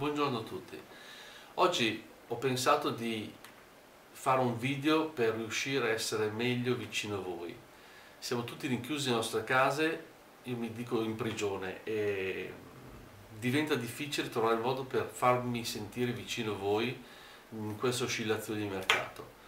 Buongiorno a tutti. Oggi ho pensato di fare un video per riuscire a essere meglio vicino a voi. Siamo tutti rinchiusi nelle nostre case, io mi dico in prigione e diventa difficile trovare il modo per farmi sentire vicino a voi in queste oscillazioni di mercato.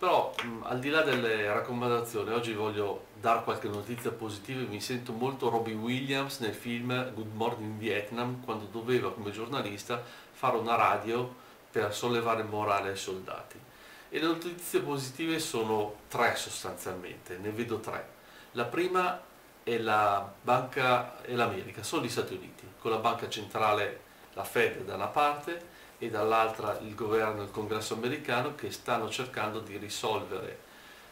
Però al di là delle raccomandazioni, oggi voglio dare qualche notizia positiva, mi sento molto Robbie Williams nel film Good Morning Vietnam, quando doveva come giornalista fare una radio per sollevare morale ai soldati. E le notizie positive sono tre sostanzialmente, ne vedo tre. La prima è la banca e l'America, sono gli Stati Uniti, con la banca centrale, la Fed da una parte, e dall'altra il governo e il congresso americano che stanno cercando di risolvere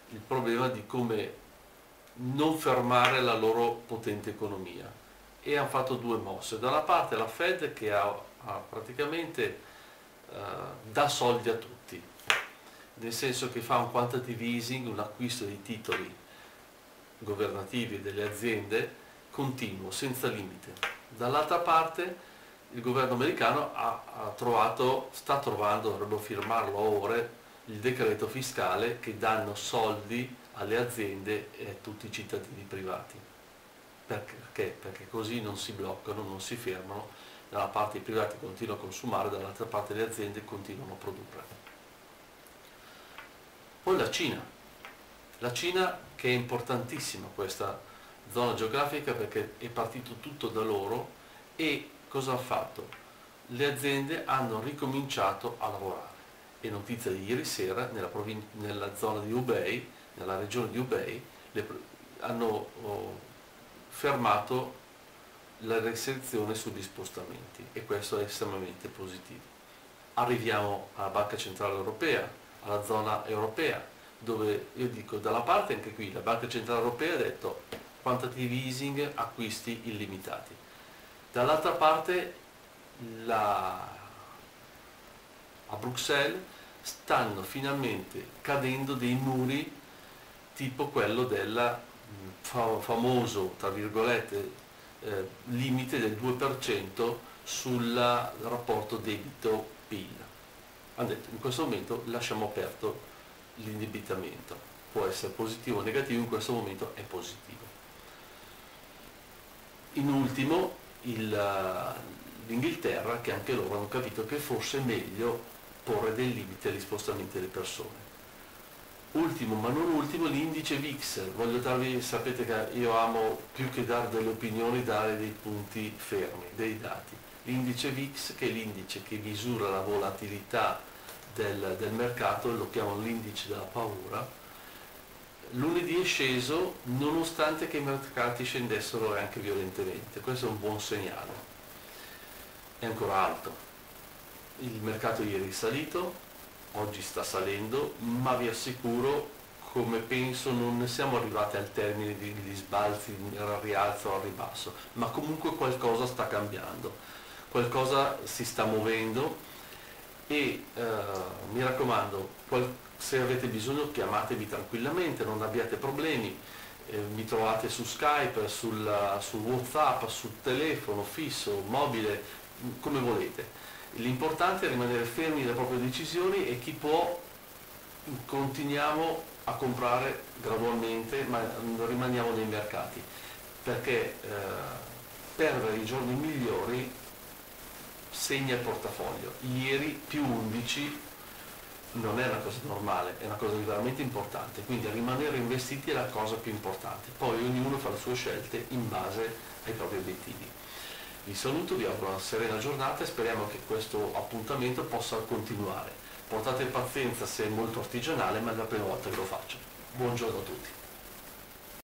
il problema di come non fermare la loro potente economia. E hanno fatto due mosse. Da una parte la Fed che ha, ha praticamente uh, dà soldi a tutti. Nel senso che fa un quantitative easing un acquisto di titoli governativi delle aziende continuo senza limite. Dall'altra parte il governo americano ha, ha trovato, sta trovando, dovrebbero firmarlo ora, il decreto fiscale che danno soldi alle aziende e a tutti i cittadini privati. Perché? Perché così non si bloccano, non si fermano, da una parte i privati continuano a consumare, dall'altra parte le aziende continuano a produrre. Poi la Cina. La Cina che è importantissima questa zona geografica perché è partito tutto da loro e cosa ha fatto? Le aziende hanno ricominciato a lavorare. È notizia di ieri sera, nella, nella zona di Hubei, nella regione di Hubei, hanno oh, fermato la restrizione sugli spostamenti e questo è estremamente positivo. Arriviamo alla Banca Centrale Europea, alla zona europea, dove io dico dalla parte anche qui la Banca Centrale Europea ha detto quantitative easing, acquisti illimitati Dall'altra parte la, a Bruxelles stanno finalmente cadendo dei muri tipo quello del mm, famoso, tra virgolette, eh, limite del 2% sul rapporto debito-PIL. Hanno detto in questo momento lasciamo aperto l'indebitamento, può essere positivo o negativo, in questo momento è positivo. In ultimo l'Inghilterra che anche loro hanno capito che forse è meglio porre dei limiti agli spostamenti delle persone. Ultimo ma non ultimo l'indice VIX, voglio darvi, sapete che io amo più che dare delle opinioni dare dei punti fermi, dei dati. L'indice VIX che è l'indice che misura la volatilità del, del mercato, lo chiamano l'indice della paura, lunedì è sceso nonostante che i mercati scendessero anche violentemente, questo è un buon segnale. È ancora alto. Il mercato ieri è salito, oggi sta salendo, ma vi assicuro, come penso, non siamo arrivati al termine degli sbalzi, al rialzo o al ribasso, ma comunque qualcosa sta cambiando, qualcosa si sta muovendo e eh, mi raccomando, se avete bisogno chiamatevi tranquillamente, non abbiate problemi, eh, mi trovate su Skype, sul, su Whatsapp, sul telefono fisso, mobile, come volete. L'importante è rimanere fermi nelle proprie decisioni e chi può continuiamo a comprare gradualmente ma rimaniamo nei mercati perché eh, per i giorni migliori segna il portafoglio. Ieri più 11 non è una cosa normale, è una cosa veramente importante, quindi rimanere investiti è la cosa più importante. Poi ognuno fa le sue scelte in base ai propri obiettivi. Vi saluto, vi auguro una serena giornata e speriamo che questo appuntamento possa continuare. Portate pazienza se è molto artigianale, ma è la prima volta che lo faccio. Buongiorno a tutti.